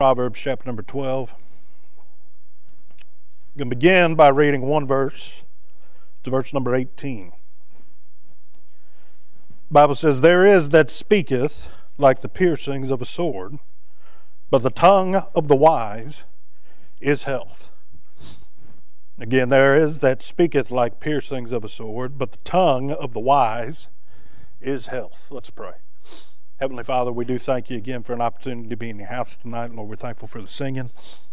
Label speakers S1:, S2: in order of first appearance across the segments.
S1: Proverbs chapter number 12. I'm going to begin by reading one verse to verse number 18. The Bible says, There is that speaketh like the piercings of a sword, but the tongue of the wise is health. Again, there is that speaketh like piercings of a sword, but the tongue of the wise is health. Let's pray. Heavenly Father, we do thank you again for an opportunity to be in your house tonight. Lord, we're thankful for the singing.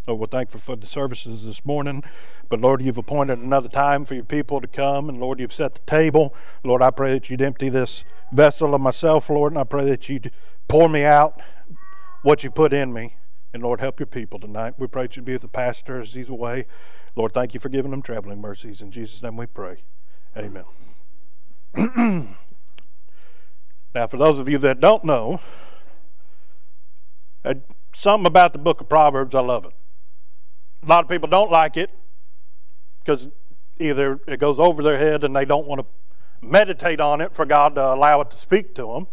S1: Lord, we're thankful for the services this morning. But Lord, you've appointed another time for your people to come. And Lord, you've set the table. Lord, I pray that you'd empty this vessel of myself, Lord. And I pray that you'd pour me out what you put in me. And Lord, help your people tonight. We pray that you'd be with the pastor as he's away. Lord, thank you for giving them traveling mercies. In Jesus' name we pray. Amen. Now, for those of you that don't know, uh, something about the book of Proverbs, I love it. A lot of people don't like it because either it goes over their head and they don't want to meditate on it for God to allow it to speak to them,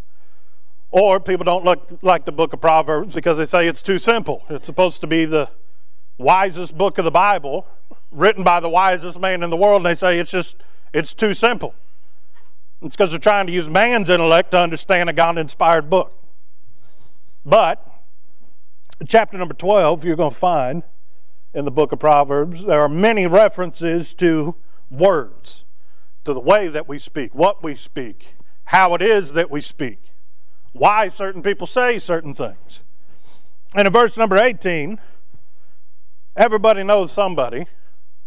S1: or people don't look like the book of Proverbs because they say it's too simple. It's supposed to be the wisest book of the Bible, written by the wisest man in the world, and they say it's just it's too simple. It's because they're trying to use man's intellect to understand a God inspired book. But, chapter number 12, you're going to find in the book of Proverbs, there are many references to words, to the way that we speak, what we speak, how it is that we speak, why certain people say certain things. And in verse number 18, everybody knows somebody,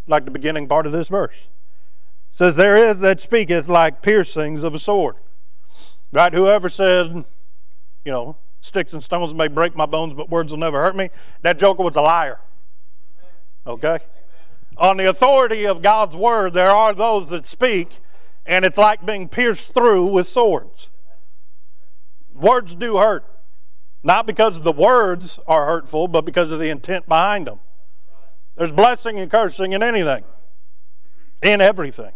S1: like the beginning part of this verse says, There is that speaketh like piercings of a sword. Right? Whoever said, you know, sticks and stones may break my bones, but words will never hurt me, that joker was a liar. Okay? On the authority of God's word, there are those that speak, and it's like being pierced through with swords. Words do hurt. Not because the words are hurtful, but because of the intent behind them. There's blessing and cursing in anything, in everything.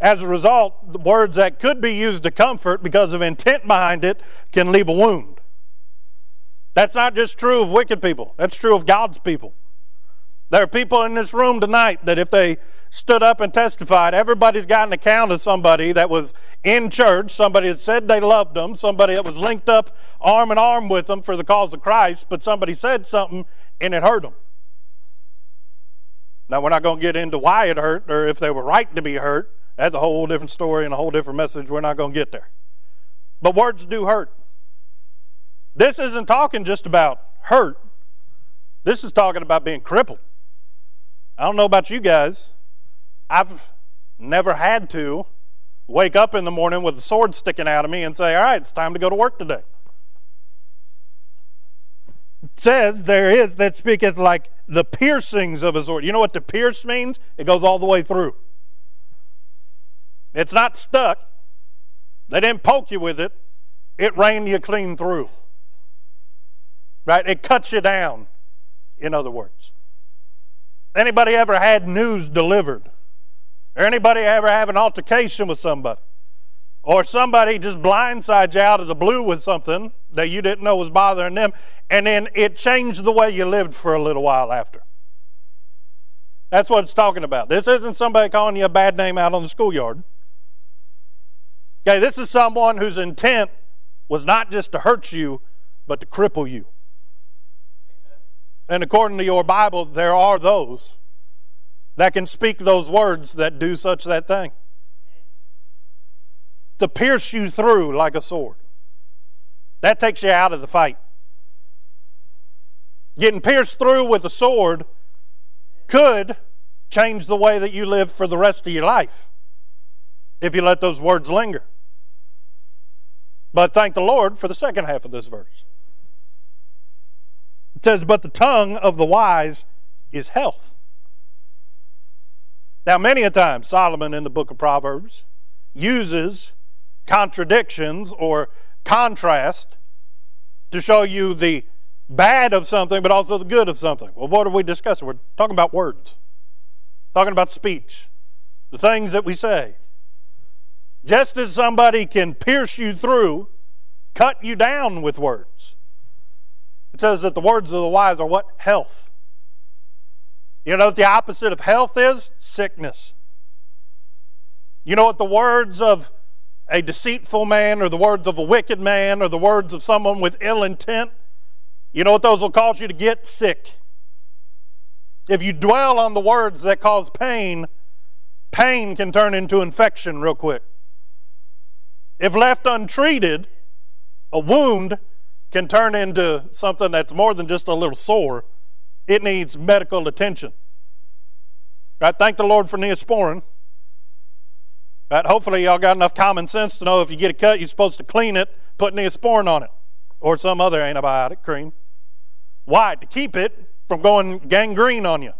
S1: As a result, the words that could be used to comfort because of intent behind it can leave a wound. That's not just true of wicked people, that's true of God's people. There are people in this room tonight that if they stood up and testified, everybody's got an account of somebody that was in church, somebody that said they loved them, somebody that was linked up arm in arm with them for the cause of Christ, but somebody said something and it hurt them. Now, we're not going to get into why it hurt or if they were right to be hurt. That's a whole different story and a whole different message. We're not going to get there. But words do hurt. This isn't talking just about hurt, this is talking about being crippled. I don't know about you guys. I've never had to wake up in the morning with a sword sticking out of me and say, All right, it's time to go to work today. It says there is that speaketh like the piercings of a sword. You know what the pierce means? It goes all the way through. It's not stuck. They didn't poke you with it. It rained you clean through. Right? It cuts you down, in other words. Anybody ever had news delivered? Or anybody ever have an altercation with somebody? Or somebody just blindsides you out of the blue with something that you didn't know was bothering them, and then it changed the way you lived for a little while after. That's what it's talking about. This isn't somebody calling you a bad name out on the schoolyard. Okay, this is someone whose intent was not just to hurt you, but to cripple you. And according to your Bible, there are those that can speak those words that do such that thing. To pierce you through like a sword. That takes you out of the fight. Getting pierced through with a sword could change the way that you live for the rest of your life if you let those words linger. But thank the Lord for the second half of this verse. It says, But the tongue of the wise is health. Now, many a time, Solomon in the book of Proverbs uses contradictions or contrast to show you the bad of something, but also the good of something. Well, what are we discussing? We're talking about words, talking about speech, the things that we say. Just as somebody can pierce you through, cut you down with words. It says that the words of the wise are what? Health. You know what the opposite of health is? Sickness. You know what the words of a deceitful man or the words of a wicked man or the words of someone with ill intent, you know what those will cause you to get? Sick. If you dwell on the words that cause pain, pain can turn into infection real quick. If left untreated, a wound can turn into something that's more than just a little sore. It needs medical attention. Right? Thank the Lord for Neosporin. Right? Hopefully, y'all got enough common sense to know if you get a cut, you're supposed to clean it, put Neosporin on it, or some other antibiotic cream. Why? To keep it from going gangrene on you,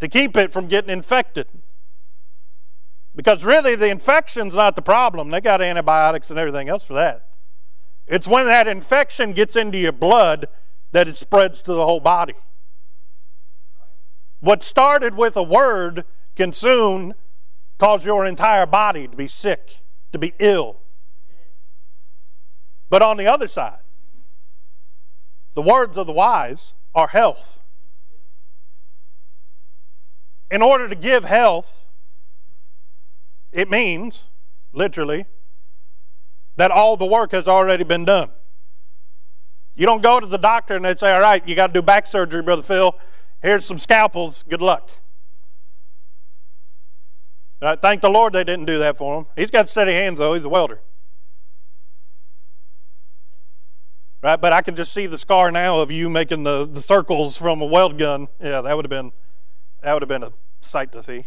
S1: to keep it from getting infected. Because really, the infection's not the problem. They got antibiotics and everything else for that. It's when that infection gets into your blood that it spreads to the whole body. What started with a word can soon cause your entire body to be sick, to be ill. But on the other side, the words of the wise are health. In order to give health, it means, literally, that all the work has already been done. You don't go to the doctor and they say, All right, you got to do back surgery, Brother Phil. Here's some scalpels. Good luck. Uh, thank the Lord they didn't do that for him. He's got steady hands, though. He's a welder. Right? But I can just see the scar now of you making the, the circles from a weld gun. Yeah, that would have been that would have been a sight to see.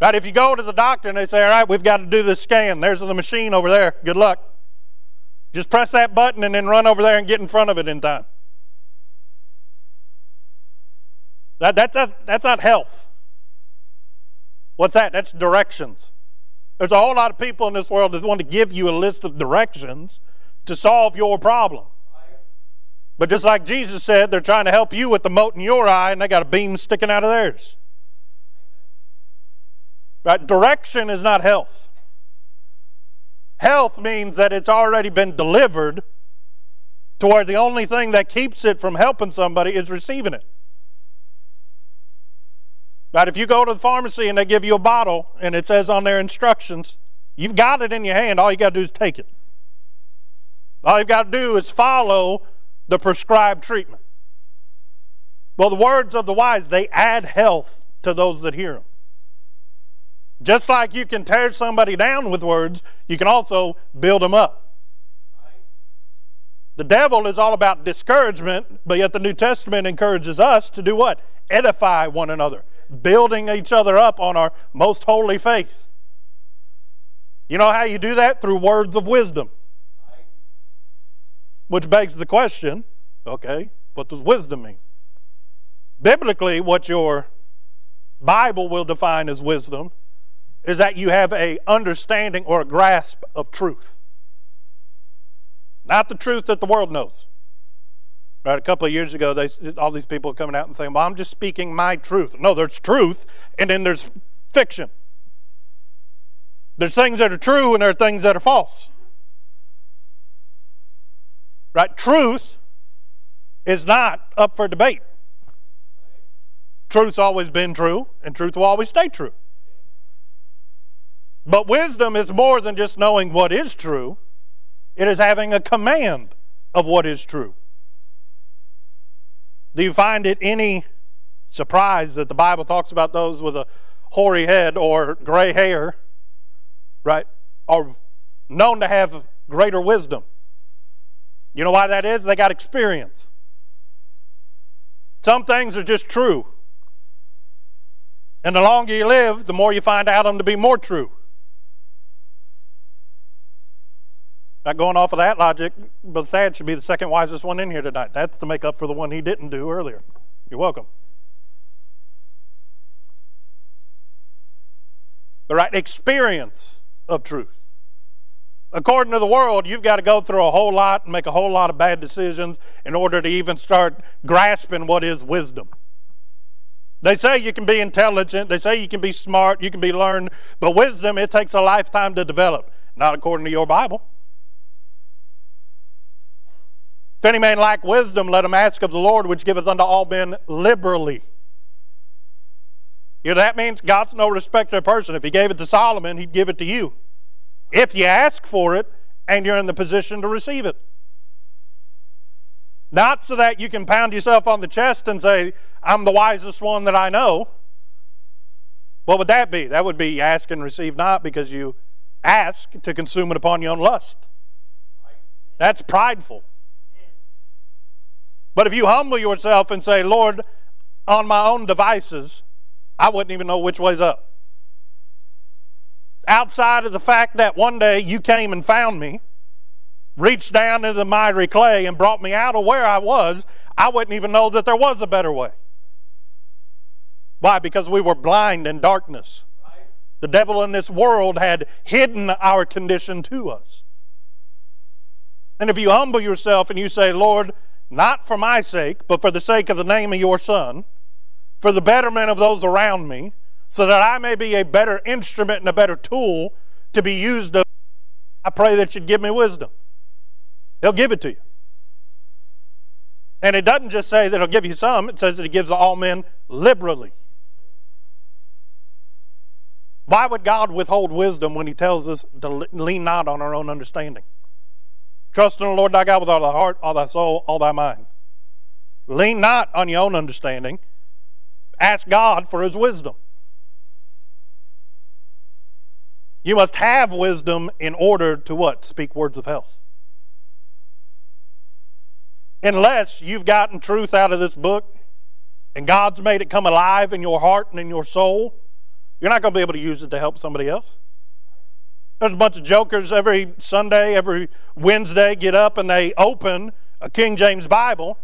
S1: Right? If you go to the doctor and they say, all right, we've got to do this scan, there's the machine over there. Good luck. Just press that button and then run over there and get in front of it in time. That, that's, not, that's not health. What's that? That's directions. There's a whole lot of people in this world that want to give you a list of directions to solve your problem. But just like Jesus said, they're trying to help you with the mote in your eye and they got a beam sticking out of theirs. Right? Direction is not health. Health means that it's already been delivered to where the only thing that keeps it from helping somebody is receiving it. Right? If you go to the pharmacy and they give you a bottle and it says on their instructions, you've got it in your hand, all you got to do is take it. All you've got to do is follow the prescribed treatment. Well, the words of the wise, they add health to those that hear them. Just like you can tear somebody down with words, you can also build them up. The devil is all about discouragement, but yet the New Testament encourages us to do what? Edify one another, building each other up on our most holy faith. You know how you do that? Through words of wisdom. Which begs the question okay, what does wisdom mean? Biblically, what your Bible will define as wisdom is that you have a understanding or a grasp of truth. Not the truth that the world knows. Right, a couple of years ago, they, all these people coming out and saying, "Well, I'm just speaking my truth." No, there's truth, and then there's fiction. There's things that are true, and there are things that are false. Right? Truth is not up for debate. Truth's always been true, and truth will always stay true. But wisdom is more than just knowing what is true, it is having a command of what is true. Do you find it any surprise that the Bible talks about those with a hoary head or gray hair, right, are known to have greater wisdom? You know why that is? They got experience. Some things are just true. And the longer you live, the more you find out them to be more true. Not going off of that logic, but Thad should be the second wisest one in here tonight. That's to make up for the one he didn't do earlier. You're welcome. The right experience of truth. According to the world, you've got to go through a whole lot and make a whole lot of bad decisions in order to even start grasping what is wisdom. They say you can be intelligent, they say you can be smart, you can be learned, but wisdom, it takes a lifetime to develop. Not according to your Bible. If any man lack wisdom, let him ask of the Lord, which giveth unto all men liberally. You know, that means God's no respecter of person. If he gave it to Solomon, he'd give it to you. If you ask for it and you're in the position to receive it. Not so that you can pound yourself on the chest and say, I'm the wisest one that I know. What would that be? That would be ask and receive not because you ask to consume it upon your own lust. That's prideful. But if you humble yourself and say, Lord, on my own devices, I wouldn't even know which way's up. Outside of the fact that one day you came and found me, reached down into the miry clay and brought me out of where I was, I wouldn't even know that there was a better way. Why? Because we were blind in darkness. The devil in this world had hidden our condition to us. And if you humble yourself and you say, Lord, not for my sake, but for the sake of the name of your Son, for the betterment of those around me, so that I may be a better instrument and a better tool to be used. Of, I pray that you'd give me wisdom. He'll give it to you. And it doesn't just say that He'll give you some, it says that He gives all men liberally. Why would God withhold wisdom when He tells us to lean not on our own understanding? Trust in the Lord thy God with all thy heart, all thy soul, all thy mind. Lean not on your own understanding, Ask God for his wisdom. You must have wisdom in order to what? Speak words of health. Unless you've gotten truth out of this book and God's made it come alive in your heart and in your soul, you're not going to be able to use it to help somebody else. There's a bunch of jokers every Sunday, every Wednesday get up and they open a King James Bible,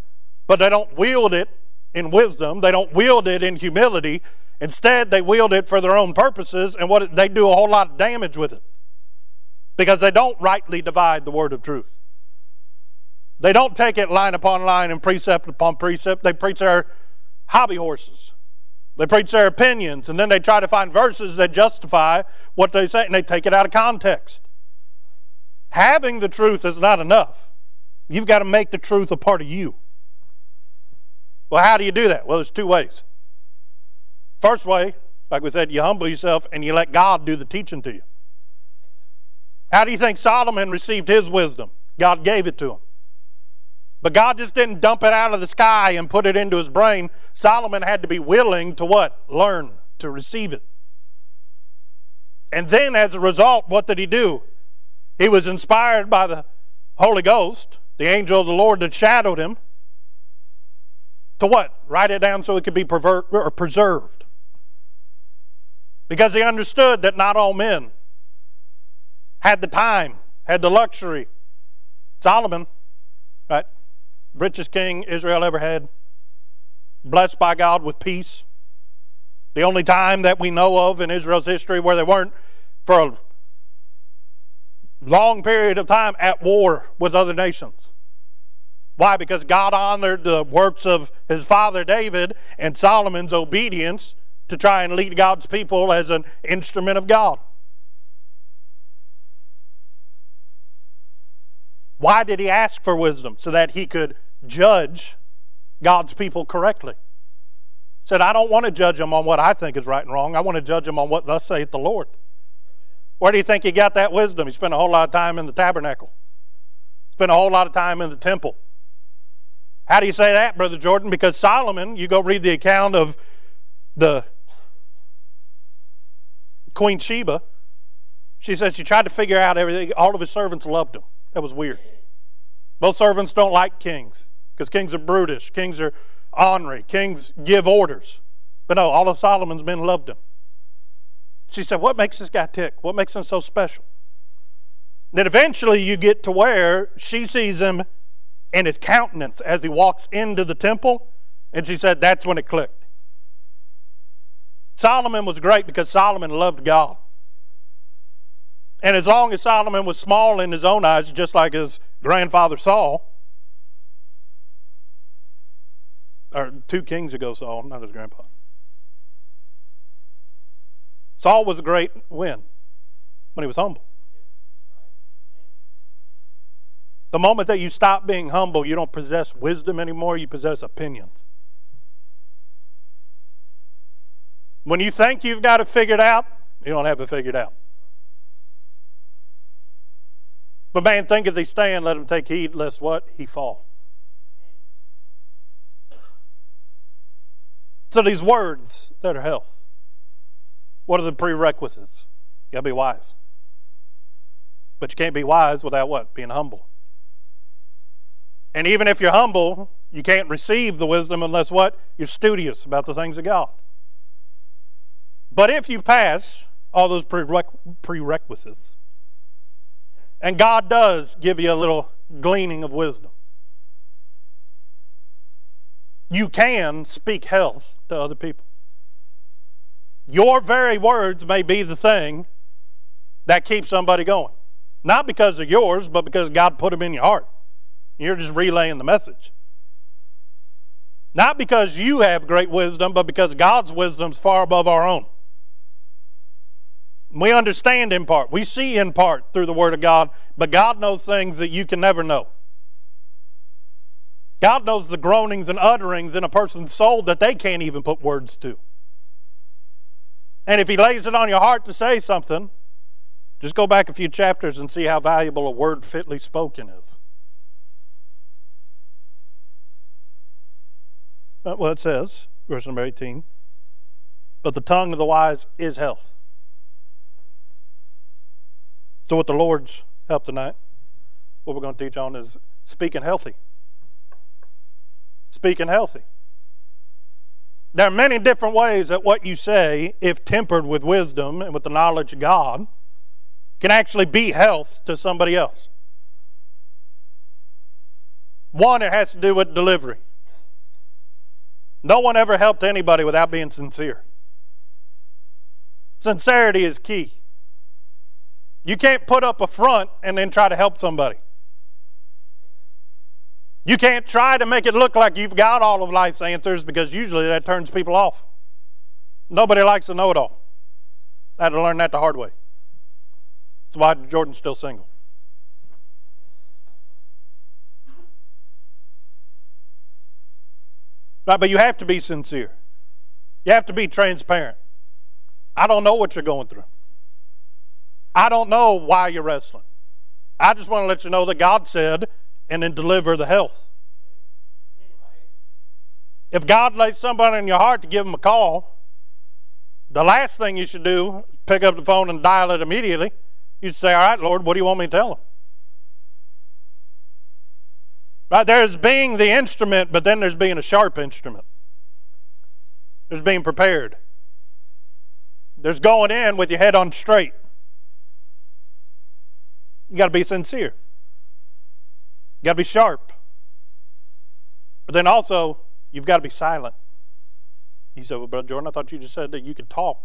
S1: but they don't wield it in wisdom. They don't wield it in humility. Instead, they wield it for their own purposes, and what they do a whole lot of damage with it because they don't rightly divide the word of truth. They don't take it line upon line and precept upon precept. They preach their hobby horses. They preach their opinions, and then they try to find verses that justify what they say, and they take it out of context. Having the truth is not enough. You've got to make the truth a part of you. Well, how do you do that? Well, there's two ways. First way, like we said, you humble yourself and you let God do the teaching to you. How do you think Solomon received his wisdom? God gave it to him. But God just didn't dump it out of the sky and put it into his brain. Solomon had to be willing to what? Learn, to receive it. And then as a result, what did he do? He was inspired by the Holy Ghost, the angel of the Lord that shadowed him. To what? Write it down so it could be pervert, or preserved. Because he understood that not all men had the time, had the luxury. Solomon? Richest king Israel ever had, blessed by God with peace. The only time that we know of in Israel's history where they weren't for a long period of time at war with other nations. Why? Because God honored the works of his father David and Solomon's obedience to try and lead God's people as an instrument of God. Why did he ask for wisdom? So that he could judge God's people correctly. Said, I don't want to judge them on what I think is right and wrong. I want to judge them on what thus saith the Lord. Where do you think he got that wisdom? He spent a whole lot of time in the tabernacle. Spent a whole lot of time in the temple. How do you say that, Brother Jordan? Because Solomon, you go read the account of the Queen Sheba. She says she tried to figure out everything. All of his servants loved him. That was weird. Most servants don't like kings because kings are brutish, kings are ornery, kings give orders. But no, all of Solomon's men loved him. She said, What makes this guy tick? What makes him so special? Then eventually you get to where she sees him and his countenance as he walks into the temple. And she said that's when it clicked. Solomon was great because Solomon loved God. And as long as Solomon was small in his own eyes, just like his grandfather Saul, or two kings ago, Saul, not his grandfather. Saul was a great when? When he was humble. The moment that you stop being humble, you don't possess wisdom anymore, you possess opinions. When you think you've got it figured out, you don't have it figured out. A man thinketh he stand, let him take heed lest what? He fall. So these words that are health, what are the prerequisites? You gotta be wise. But you can't be wise without what? Being humble. And even if you're humble, you can't receive the wisdom unless what? You're studious about the things of God. But if you pass all those prerequisites, and God does give you a little gleaning of wisdom, you can speak health to other people. Your very words may be the thing that keeps somebody going. Not because of yours, but because God put them in your heart. You're just relaying the message. Not because you have great wisdom, but because God's wisdom is far above our own. We understand in part. We see in part through the Word of God, but God knows things that you can never know. God knows the groanings and utterings in a person's soul that they can't even put words to. And if He lays it on your heart to say something, just go back a few chapters and see how valuable a word fitly spoken is. Well, it says, verse number 18, but the tongue of the wise is health. So, with the Lord's help tonight, what we're going to teach on is speaking healthy. Speaking healthy. There are many different ways that what you say, if tempered with wisdom and with the knowledge of God, can actually be health to somebody else. One, it has to do with delivery. No one ever helped anybody without being sincere. Sincerity is key. You can't put up a front and then try to help somebody. You can't try to make it look like you've got all of life's answers because usually that turns people off. Nobody likes to know it all. I had to learn that the hard way. That's why Jordan's still single. Right, but you have to be sincere. You have to be transparent. I don't know what you're going through. I don't know why you're wrestling. I just want to let you know that God said, and then deliver the health. If God lays somebody in your heart to give them a call, the last thing you should do is pick up the phone and dial it immediately. You say, All right, Lord, what do you want me to tell them? Right? There's being the instrument, but then there's being a sharp instrument. There's being prepared. There's going in with your head on straight. You got to be sincere. You got to be sharp. But then also, you've got to be silent. He said, Well, Brother Jordan, I thought you just said that you could talk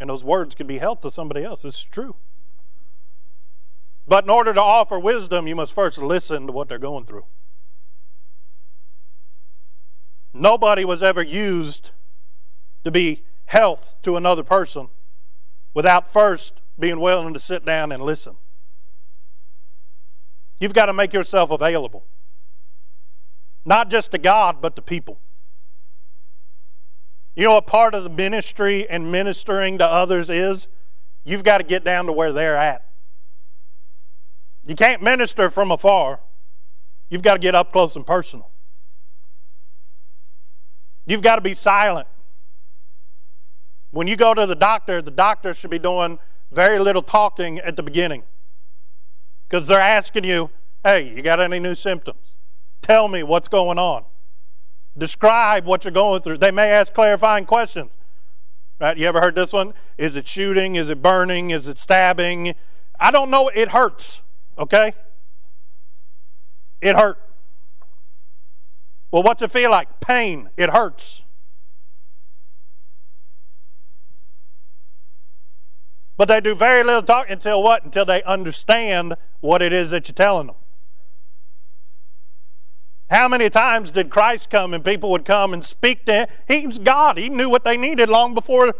S1: and those words could be help to somebody else. This is true. But in order to offer wisdom, you must first listen to what they're going through. Nobody was ever used to be health to another person without first being willing to sit down and listen. You've got to make yourself available. Not just to God, but to people. You know what part of the ministry and ministering to others is? You've got to get down to where they're at. You can't minister from afar. You've got to get up close and personal. You've got to be silent. When you go to the doctor, the doctor should be doing very little talking at the beginning. Because they're asking you, hey, you got any new symptoms? Tell me what's going on. Describe what you're going through. They may ask clarifying questions. Right? You ever heard this one? Is it shooting? Is it burning? Is it stabbing? I don't know. It hurts. Okay? It hurt. Well, what's it feel like? Pain. It hurts. But they do very little talk until what? Until they understand what it is that you're telling them. How many times did Christ come and people would come and speak to him? He was God. He knew what they needed long before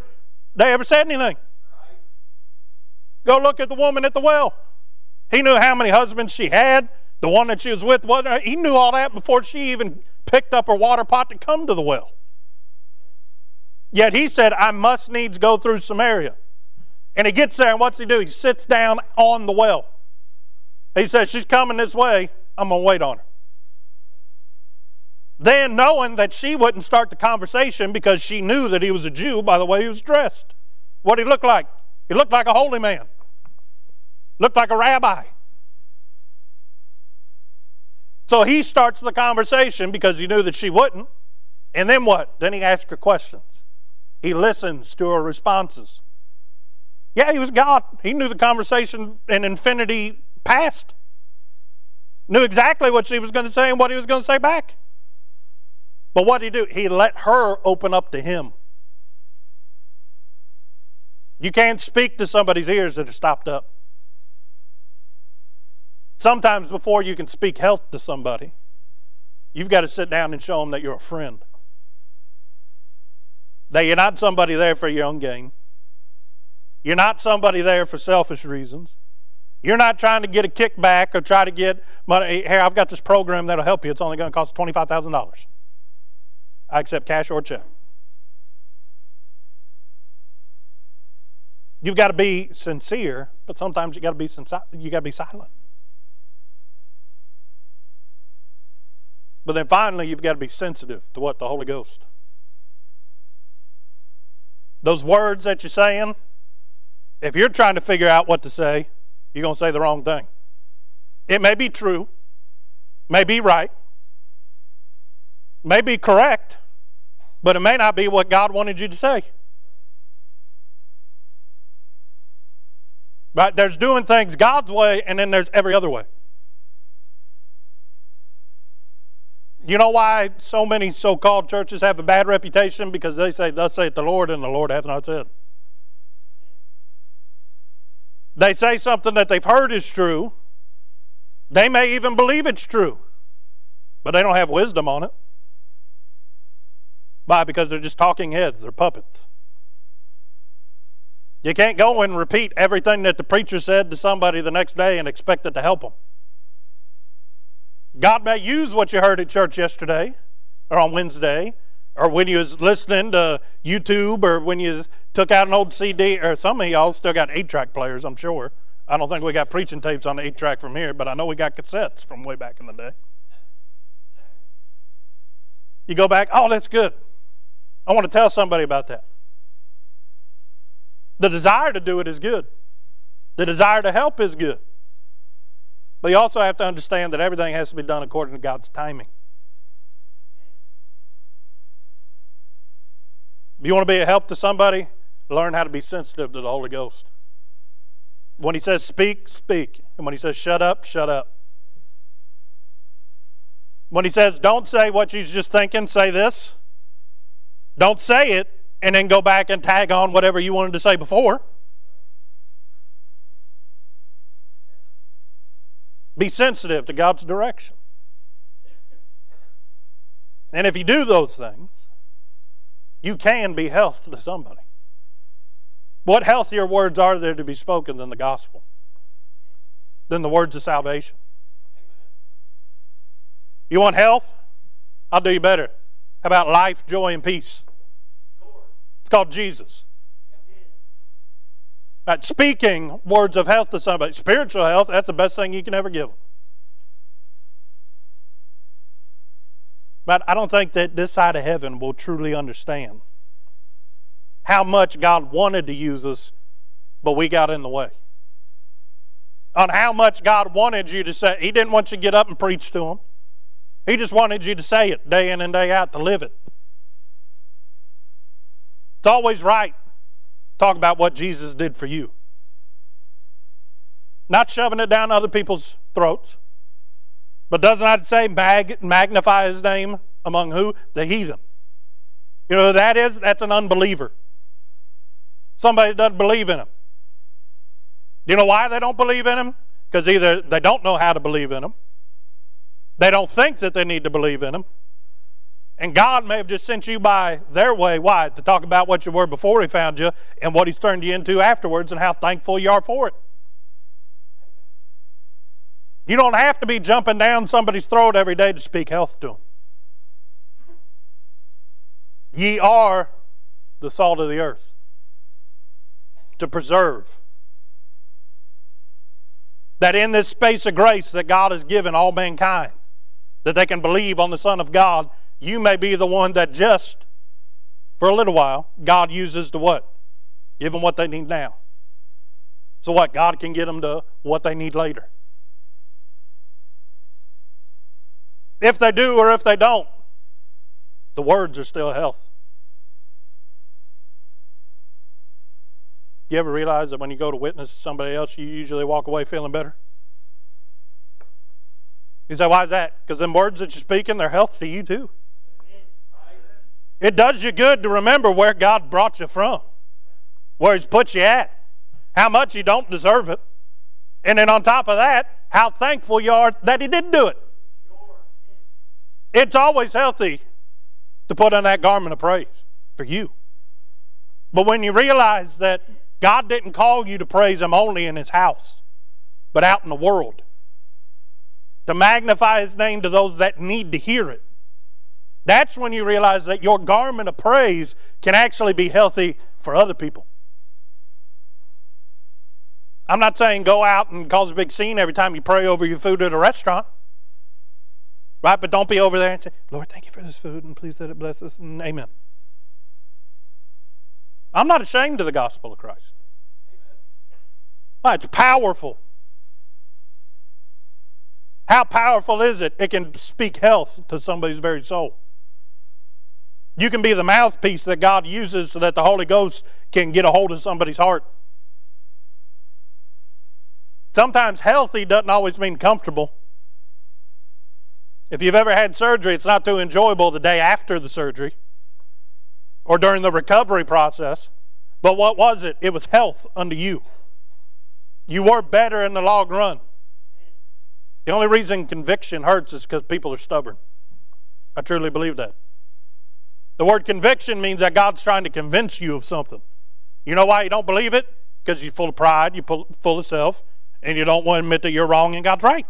S1: they ever said anything. Go look at the woman at the well. He knew how many husbands she had. The one that she was with, wasn't he knew all that before she even picked up her water pot to come to the well. Yet he said, I must needs go through Samaria. And he gets there, and what's he do? He sits down on the well. He says, She's coming this way. I'm going to wait on her. Then, knowing that she wouldn't start the conversation because she knew that he was a Jew by the way he was dressed. What he looked like? He looked like a holy man, looked like a rabbi. So he starts the conversation because he knew that she wouldn't. And then what? Then he asks her questions. He listens to her responses. Yeah, he was God. He knew the conversation in infinity past. Knew exactly what she was going to say and what he was going to say back. But what did he do? He let her open up to him. You can't speak to somebody's ears that are stopped up. Sometimes before you can speak health to somebody, you've got to sit down and show them that you're a friend. That you're not somebody there for your own gain. You're not somebody there for selfish reasons. You're not trying to get a kickback or try to get money. Here, I've got this program that'll help you. It's only going to cost $25,000. I accept cash or check. You've got to be sincere, but sometimes you got to be you got to be silent. But then finally, you've got to be sensitive to what the Holy Ghost those words that you're saying, if you're trying to figure out what to say, you're going to say the wrong thing. It may be true, may be right, may be correct, but it may not be what God wanted you to say. Right? There's doing things God's way, and then there's every other way. You know why so many so called churches have a bad reputation? Because they say, Thus saith the Lord, and the Lord hath not said. They say something that they've heard is true. They may even believe it's true, but they don't have wisdom on it. Why? Because they're just talking heads, they're puppets. You can't go and repeat everything that the preacher said to somebody the next day and expect it to help them. God may use what you heard at church yesterday or on Wednesday or when you was listening to YouTube or when you took out an old CD or some of y'all still got 8-track players, I'm sure. I don't think we got preaching tapes on the 8-track from here, but I know we got cassettes from way back in the day. You go back, oh, that's good. I want to tell somebody about that. The desire to do it is good. The desire to help is good. But you also have to understand that everything has to be done according to God's timing. You want to be a help to somebody, learn how to be sensitive to the Holy Ghost. When He says speak, speak. And when He says shut up, shut up. When He says don't say what you're just thinking, say this. Don't say it and then go back and tag on whatever you wanted to say before. Be sensitive to God's direction. And if you do those things, you can be health to somebody. What healthier words are there to be spoken than the gospel? Than the words of salvation? You want health? I'll do you better. How about life, joy, and peace? It's called Jesus. Right, speaking words of health to somebody. Spiritual health, that's the best thing you can ever give them. But I don't think that this side of heaven will truly understand how much God wanted to use us, but we got in the way. On how much God wanted you to say, He didn't want you to get up and preach to Him. He just wanted you to say it day in and day out to live it. It's always right talk about what Jesus did for you. Not shoving it down other people's throats. But doesn't that say mag- magnify his name among who? The heathen. You know that is? That's an unbeliever. Somebody doesn't believe in him. Do you know why they don't believe in him? Because either they don't know how to believe in him, they don't think that they need to believe in him, and God may have just sent you by their way. Why? To talk about what you were before He found you and what He's turned you into afterwards and how thankful you are for it. You don't have to be jumping down somebody's throat every day to speak health to them. Ye are the salt of the earth to preserve. That in this space of grace that God has given all mankind, that they can believe on the Son of God, you may be the one that just, for a little while, God uses to what? Give them what they need now. So what? God can get them to what they need later. If they do or if they don't, the words are still health. You ever realize that when you go to witness somebody else, you usually walk away feeling better? You say, why is that? Because them words that you're speaking, they're health to you too. It does you good to remember where God brought you from, where He's put you at, how much you don't deserve it. And then on top of that, how thankful you are that He did do it. It's always healthy to put on that garment of praise for you. But when you realize that God didn't call you to praise Him only in His house, but out in the world, to magnify His name to those that need to hear it, that's when you realize that your garment of praise can actually be healthy for other people. I'm not saying go out and cause a big scene every time you pray over your food at a restaurant. Right? But don't be over there and say, Lord, thank you for this food and please let it bless us and amen. I'm not ashamed of the gospel of Christ. It's powerful. How powerful is it? It can speak health to somebody's very soul. You can be the mouthpiece that God uses so that the Holy Ghost can get a hold of somebody's heart. Sometimes healthy doesn't always mean comfortable. If you've ever had surgery, it's not too enjoyable the day after the surgery or during the recovery process. But what was it? It was health unto you. You were better in the long run. The only reason conviction hurts is because people are stubborn. I truly believe that. The word conviction means that God's trying to convince you of something. You know why you don't believe it? Because you're full of pride, you're full of self, and you don't want to admit that you're wrong and God's right.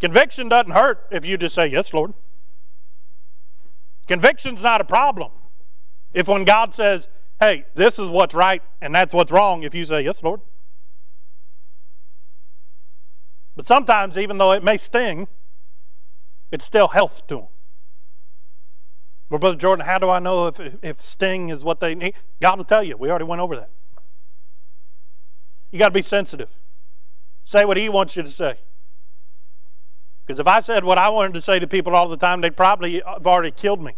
S1: Conviction doesn't hurt if you just say, Yes, Lord. Conviction's not a problem. If when God says, Hey, this is what's right and that's what's wrong, if you say, Yes, Lord. But sometimes, even though it may sting, it's still health to them. Well, Brother Jordan, how do I know if, if sting is what they need? God will tell you. We already went over that. You got to be sensitive. Say what He wants you to say. Because if I said what I wanted to say to people all the time, they'd probably have already killed me.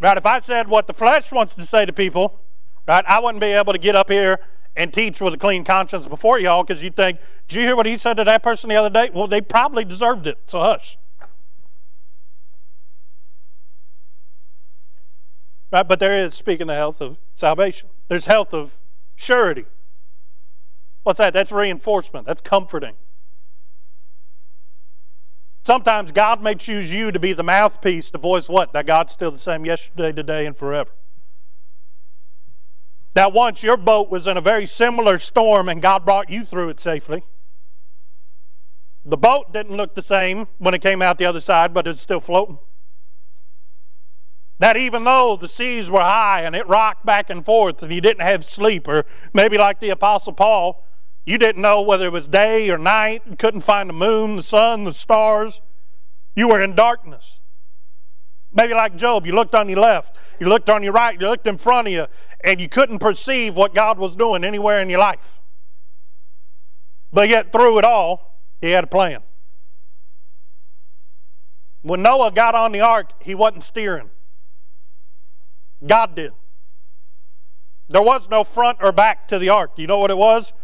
S1: Right? If I said what the flesh wants to say to people, right, I wouldn't be able to get up here and teach with a clean conscience before y'all because you'd think, did you hear what he said to that person the other day? Well, they probably deserved it, so hush. Right? But there is, speaking the health of salvation, there's health of surety. What's that? That's reinforcement, that's comforting. Sometimes God may choose you to be the mouthpiece to voice what? That God's still the same yesterday, today, and forever. That once your boat was in a very similar storm and God brought you through it safely. The boat didn't look the same when it came out the other side, but it's still floating. That even though the seas were high and it rocked back and forth and you didn't have sleep, or maybe like the Apostle Paul, you didn't know whether it was day or night. You couldn't find the moon, the sun, the stars. You were in darkness. Maybe like Job, you looked on your left, you looked on your right, you looked in front of you, and you couldn't perceive what God was doing anywhere in your life. But yet, through it all, He had a plan. When Noah got on the ark, he wasn't steering, God did. There was no front or back to the ark. You know what it was?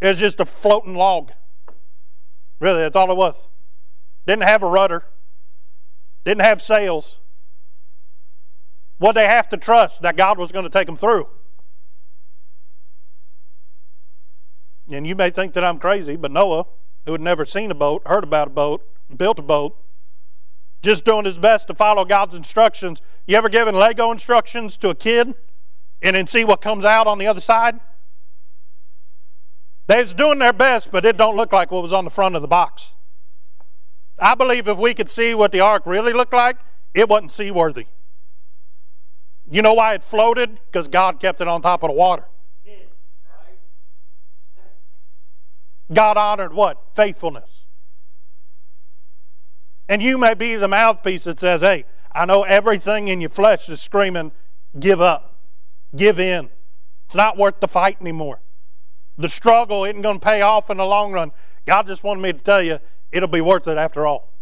S1: It was just a floating log. Really, that's all it was. Didn't have a rudder, didn't have sails. What they have to trust that God was going to take them through. And you may think that I'm crazy, but Noah, who had never seen a boat, heard about a boat, built a boat, just doing his best to follow God's instructions. You ever given Lego instructions to a kid and then see what comes out on the other side? They was doing their best, but it don't look like what was on the front of the box. I believe if we could see what the ark really looked like, it wasn't seaworthy. You know why it floated? Because God kept it on top of the water. God honored what? Faithfulness. And you may be the mouthpiece that says, hey, I know everything in your flesh is screaming, give up, give in. It's not worth the fight anymore. The struggle isn't going to pay off in the long run. God just wanted me to tell you, it'll be worth it after all.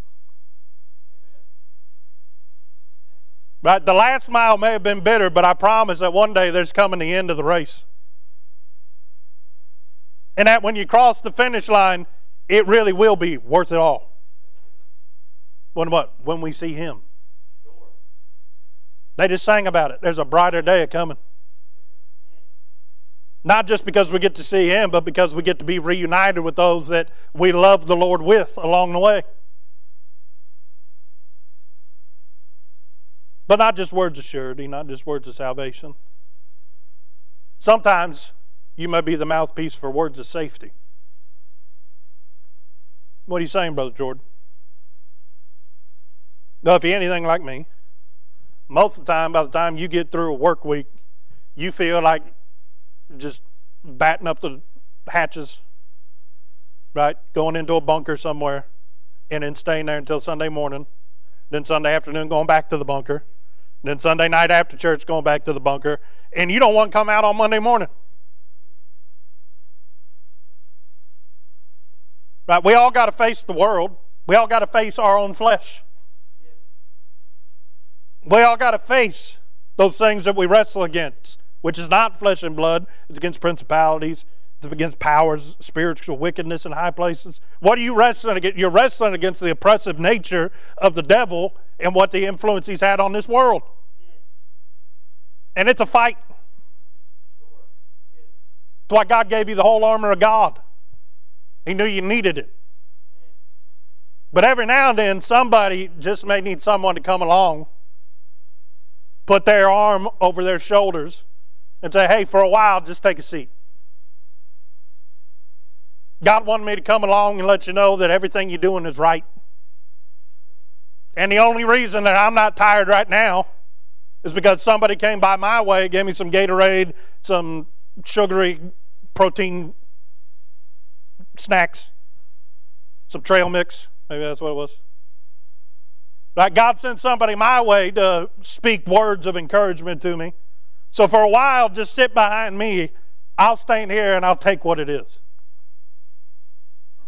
S1: Right? The last mile may have been bitter, but I promise that one day there's coming the end of the race. And that when you cross the finish line, it really will be worth it all. When what? When we see Him. They just sang about it. There's a brighter day coming. Not just because we get to see Him, but because we get to be reunited with those that we love the Lord with along the way. But not just words of surety, not just words of salvation. Sometimes you may be the mouthpiece for words of safety. What are you saying, Brother Jordan? No, if you're anything like me, most of the time, by the time you get through a work week, you feel like just batting up the hatches, right? Going into a bunker somewhere and then staying there until Sunday morning. Then Sunday afternoon, going back to the bunker. Then Sunday night after church, going back to the bunker. And you don't want to come out on Monday morning. Right? We all got to face the world. We all got to face our own flesh. We all got to face those things that we wrestle against which is not flesh and blood. It's against principalities, it's against powers, spiritual wickedness in high places. What are you wrestling against? You're wrestling against the oppressive nature of the devil and what the influence he's had on this world. And it's a fight. That's why God gave you the whole armor of God. He knew you needed it. But every now and then, somebody just may need someone to come along, put their arm over their shoulders, and say, hey, for a while, just take a seat. God wanted me to come along and let you know that everything you're doing is right. And the only reason that I'm not tired right now is because somebody came by my way, gave me some Gatorade, some sugary protein snacks, some trail mix. Maybe that's what it was. Right? God sent somebody my way to speak words of encouragement to me. So for a while, just sit behind me. I'll stand here and I'll take what it is.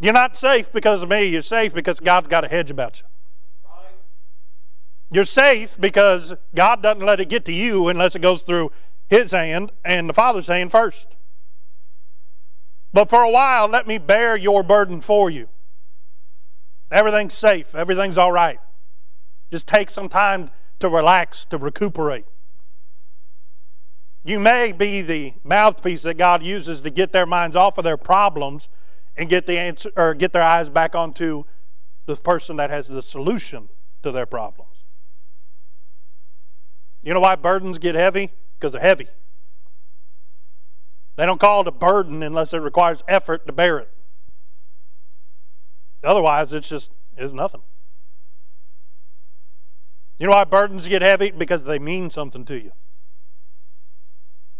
S1: You're not safe because of me. You're safe because God's got a hedge about you. You're safe because God doesn't let it get to you unless it goes through His hand and the Father's hand first. But for a while, let me bear your burden for you. Everything's safe, everything's all right. Just take some time to relax, to recuperate. You may be the mouthpiece that God uses to get their minds off of their problems and get the answer or get their eyes back onto the person that has the solution to their problems. You know why burdens get heavy? Because they're heavy. They don't call it a burden unless it requires effort to bear it. Otherwise, it's just it's nothing. You know why burdens get heavy? Because they mean something to you.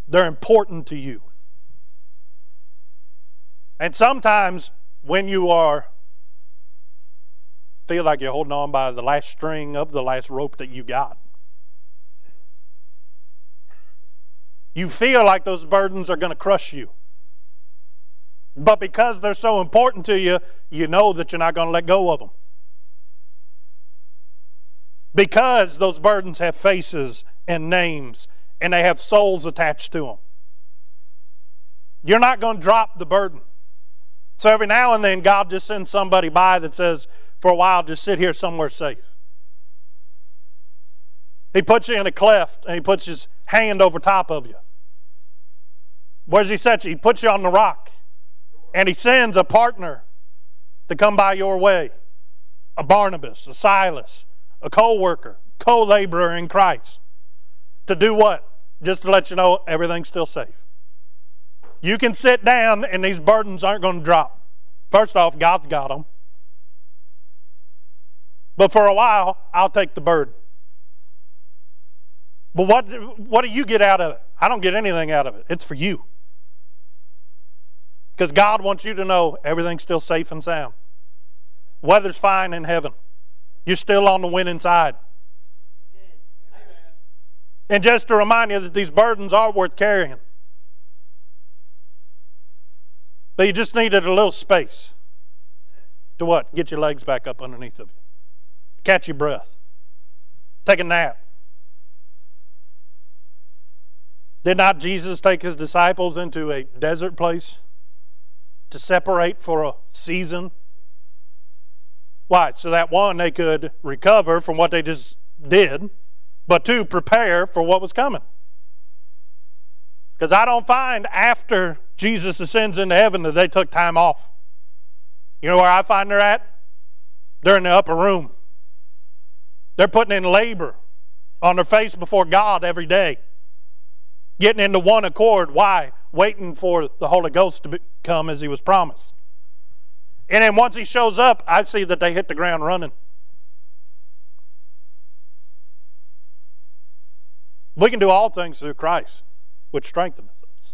S1: They're important to you. And sometimes when you are feel like you're holding on by the last string of the last rope that you got. You feel like those burdens are going to crush you. But because they're so important to you, you know that you're not going to let go of them. Because those burdens have faces and names and they have souls attached to them. You're not going to drop the burden. So every now and then, God just sends somebody by that says, for a while, just sit here somewhere safe. He puts you in a cleft and he puts his hand over top of you. Where does he set you? He puts you on the rock. And he sends a partner to come by your way a Barnabas, a Silas, a co worker, co laborer in Christ. To do what? Just to let you know everything's still safe. You can sit down and these burdens aren't going to drop. First off, God's got them. But for a while, I'll take the burden. But what, what do you get out of it? I don't get anything out of it. It's for you. Because God wants you to know everything's still safe and sound. Weather's fine in heaven. You're still on the winning side. And just to remind you that these burdens are worth carrying. But you just needed a little space to what? Get your legs back up underneath of you. Catch your breath. Take a nap. Did not Jesus take his disciples into a desert place to separate for a season? Why? So that one, they could recover from what they just did, but to prepare for what was coming. Because I don't find after Jesus ascends into heaven that they took time off. You know where I find they're at? They're in the upper room. They're putting in labor on their face before God every day, getting into one accord. Why? Waiting for the Holy Ghost to come as He was promised. And then once He shows up, I see that they hit the ground running. We can do all things through Christ, which strengthens us.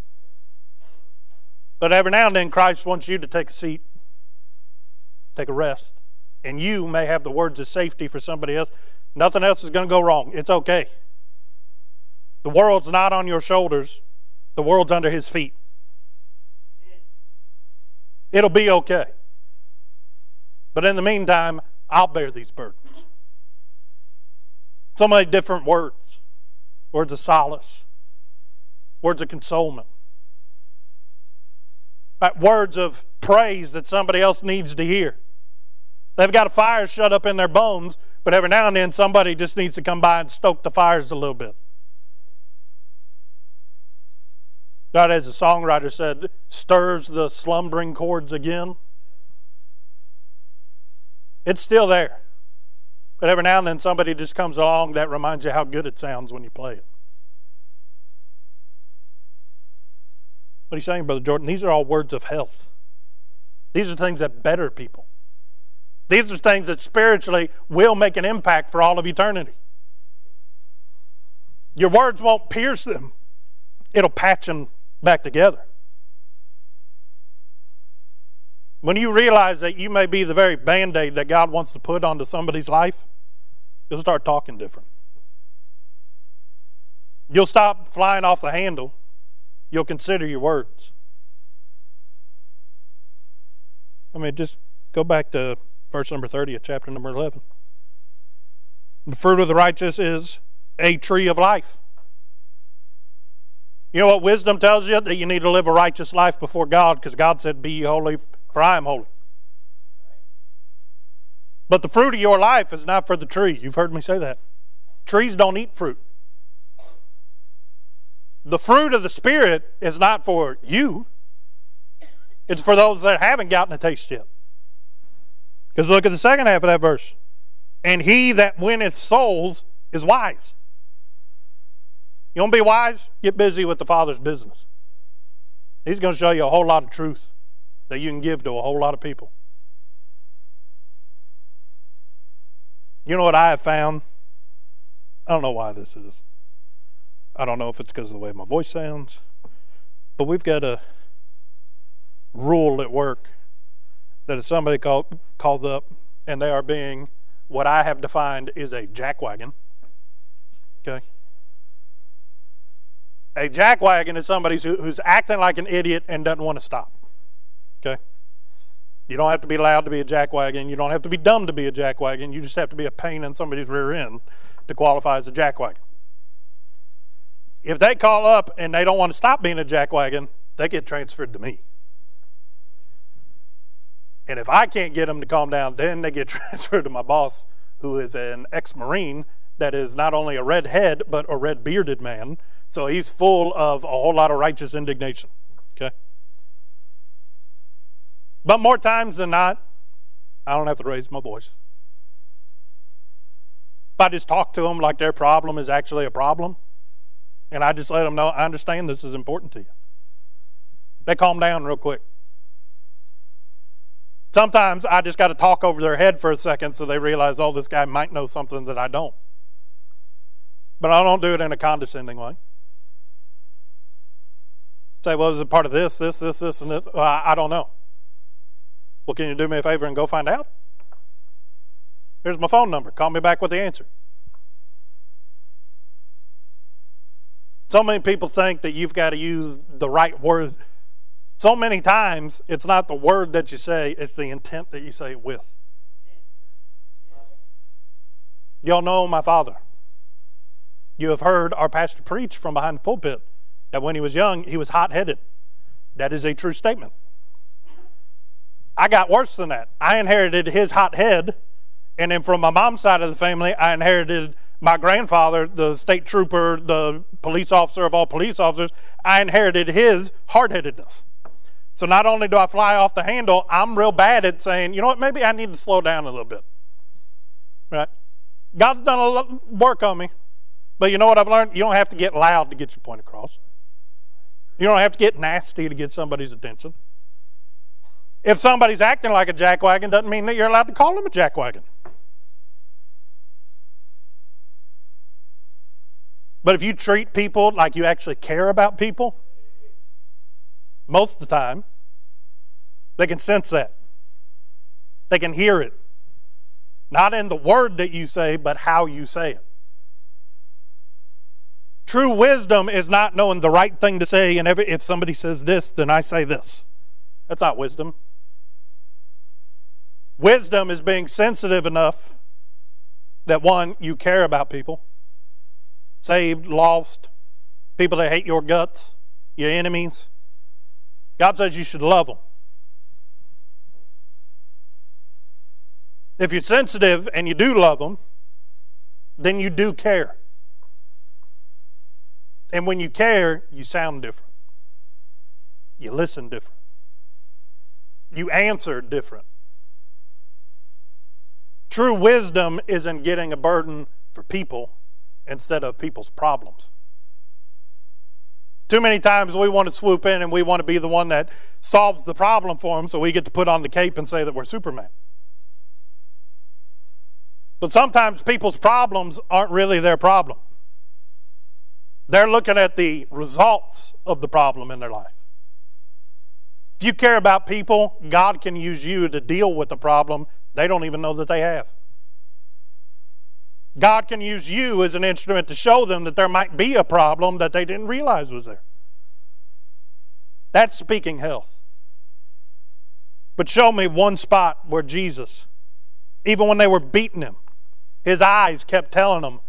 S1: But every now and then, Christ wants you to take a seat, take a rest, and you may have the words of safety for somebody else. Nothing else is going to go wrong. It's okay. The world's not on your shoulders, the world's under his feet. It'll be okay. But in the meantime, I'll bear these burdens. So many different words words of solace, words of consolement, words of praise that somebody else needs to hear. They've got a fire shut up in their bones, but every now and then somebody just needs to come by and stoke the fires a little bit. God, as the songwriter said, stirs the slumbering chords again. It's still there. But every now and then somebody just comes along that reminds you how good it sounds when you play it. What are you saying, Brother Jordan? These are all words of health. These are things that better people. These are things that spiritually will make an impact for all of eternity. Your words won't pierce them, it'll patch them back together. When you realize that you may be the very band aid that God wants to put onto somebody's life, you'll start talking different. You'll stop flying off the handle. You'll consider your words. I mean, just go back to verse number 30 of chapter number 11. The fruit of the righteous is a tree of life. You know what wisdom tells you? That you need to live a righteous life before God because God said, Be ye holy, for I am holy. But the fruit of your life is not for the tree. You've heard me say that. Trees don't eat fruit. The fruit of the Spirit is not for you, it's for those that haven't gotten a taste yet. Because look at the second half of that verse. And he that winneth souls is wise. You want to be wise? Get busy with the Father's business. He's going to show you a whole lot of truth that you can give to a whole lot of people. You know what I have found? I don't know why this is. I don't know if it's because of the way my voice sounds, but we've got a rule at work that if somebody call, calls up and they are being what I have defined is a jackwagon, okay? A jackwagon is somebody who's acting like an idiot and doesn't want to stop, okay? You don't have to be loud to be a jackwagon. You don't have to be dumb to be a jackwagon. You just have to be a pain in somebody's rear end to qualify as a jackwagon. If they call up and they don't want to stop being a jackwagon, they get transferred to me. And if I can't get them to calm down, then they get transferred to my boss, who is an ex Marine that is not only a red head, but a red bearded man. So he's full of a whole lot of righteous indignation. Okay? But more times than not, I don't have to raise my voice. If I just talk to them like their problem is actually a problem, and I just let them know I understand this is important to you. They calm down real quick. Sometimes I just got to talk over their head for a second so they realize, oh, this guy might know something that I don't. But I don't do it in a condescending way. Say, well, is it part of this, this, this, this, and this? Well, I, I don't know. Well, can you do me a favor and go find out? Here's my phone number. Call me back with the answer. So many people think that you've got to use the right word. So many times, it's not the word that you say, it's the intent that you say it with. Y'all know my father. You have heard our pastor preach from behind the pulpit that when he was young, he was hot headed. That is a true statement. I got worse than that. I inherited his hot head, and then from my mom's side of the family, I inherited my grandfather, the state trooper, the police officer of all police officers. I inherited his hard headedness. So not only do I fly off the handle, I'm real bad at saying, you know what, maybe I need to slow down a little bit. Right? God's done a lot of work on me. But you know what I've learned? You don't have to get loud to get your point across. You don't have to get nasty to get somebody's attention. If somebody's acting like a jackwagon, doesn't mean that you're allowed to call them a jackwagon. But if you treat people like you actually care about people, most of the time, they can sense that. They can hear it. Not in the word that you say, but how you say it. True wisdom is not knowing the right thing to say, and if somebody says this, then I say this. That's not wisdom. Wisdom is being sensitive enough that one, you care about people, saved, lost, people that hate your guts, your enemies. God says you should love them. If you're sensitive and you do love them, then you do care. And when you care, you sound different. You listen different. You answer different. True wisdom is in getting a burden for people instead of people's problems. Too many times we want to swoop in and we want to be the one that solves the problem for them so we get to put on the cape and say that we're Superman. But sometimes people's problems aren't really their problem. They're looking at the results of the problem in their life. If you care about people, God can use you to deal with the problem they don't even know that they have. God can use you as an instrument to show them that there might be a problem that they didn't realize was there. That's speaking health. But show me one spot where Jesus, even when they were beating him, his eyes kept telling them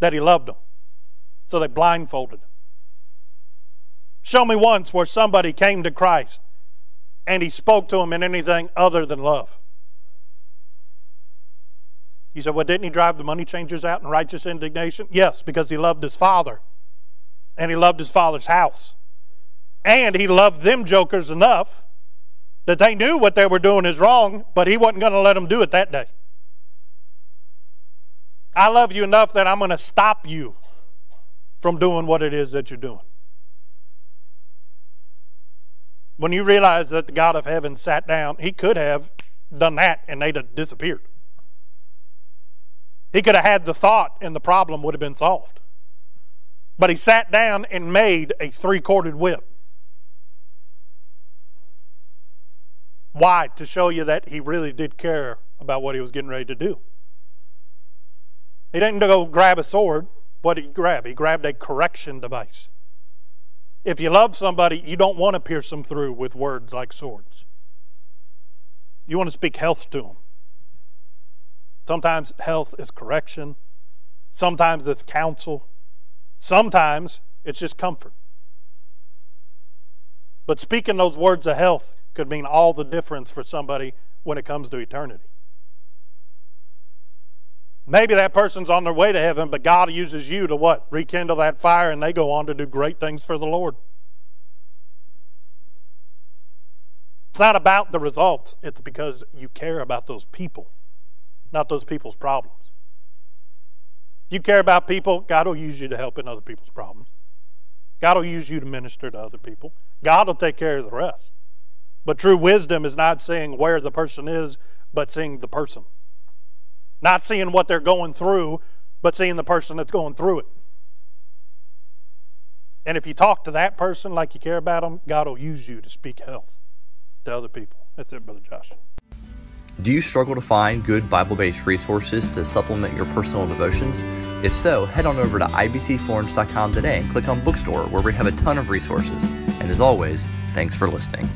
S1: that he loved them. So they blindfolded him. Show me once where somebody came to Christ and he spoke to him in anything other than love. You said, well, didn't he drive the money changers out in righteous indignation? Yes, because he loved his father and he loved his father's house. And he loved them jokers enough that they knew what they were doing is wrong, but he wasn't going to let them do it that day. I love you enough that I'm going to stop you from doing what it is that you're doing. When you realize that the God of heaven sat down, he could have done that and they'd have disappeared. He could have had the thought and the problem would have been solved. But he sat down and made a three corded whip. Why? To show you that he really did care about what he was getting ready to do. He didn't go grab a sword. What did he grab? He grabbed a correction device. If you love somebody, you don't want to pierce them through with words like swords. You want to speak health to them. Sometimes health is correction. Sometimes it's counsel. Sometimes it's just comfort. But speaking those words of health could mean all the difference for somebody when it comes to eternity. Maybe that person's on their way to heaven, but God uses you to what? Rekindle that fire and they go on to do great things for the Lord. It's not about the results, it's because you care about those people, not those people's problems. If you care about people, God will use you to help in other people's problems. God will use you to minister to other people. God will take care of the rest. But true wisdom is not seeing where the person is, but seeing the person. Not seeing what they're going through, but seeing the person that's going through it. And if you talk to that person like you care about them, God will use you to speak health to other people. That's it, Brother Josh.
S2: Do you struggle to find good Bible based resources to supplement your personal devotions? If so, head on over to ibcflorence.com today and click on Bookstore, where we have a ton of resources. And as always, thanks for listening.